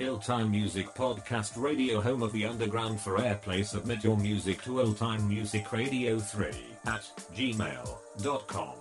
Illtime Music Podcast Radio, home of the underground for airplay. Submit your music to Illtime Music Radio 3 at gmail.com.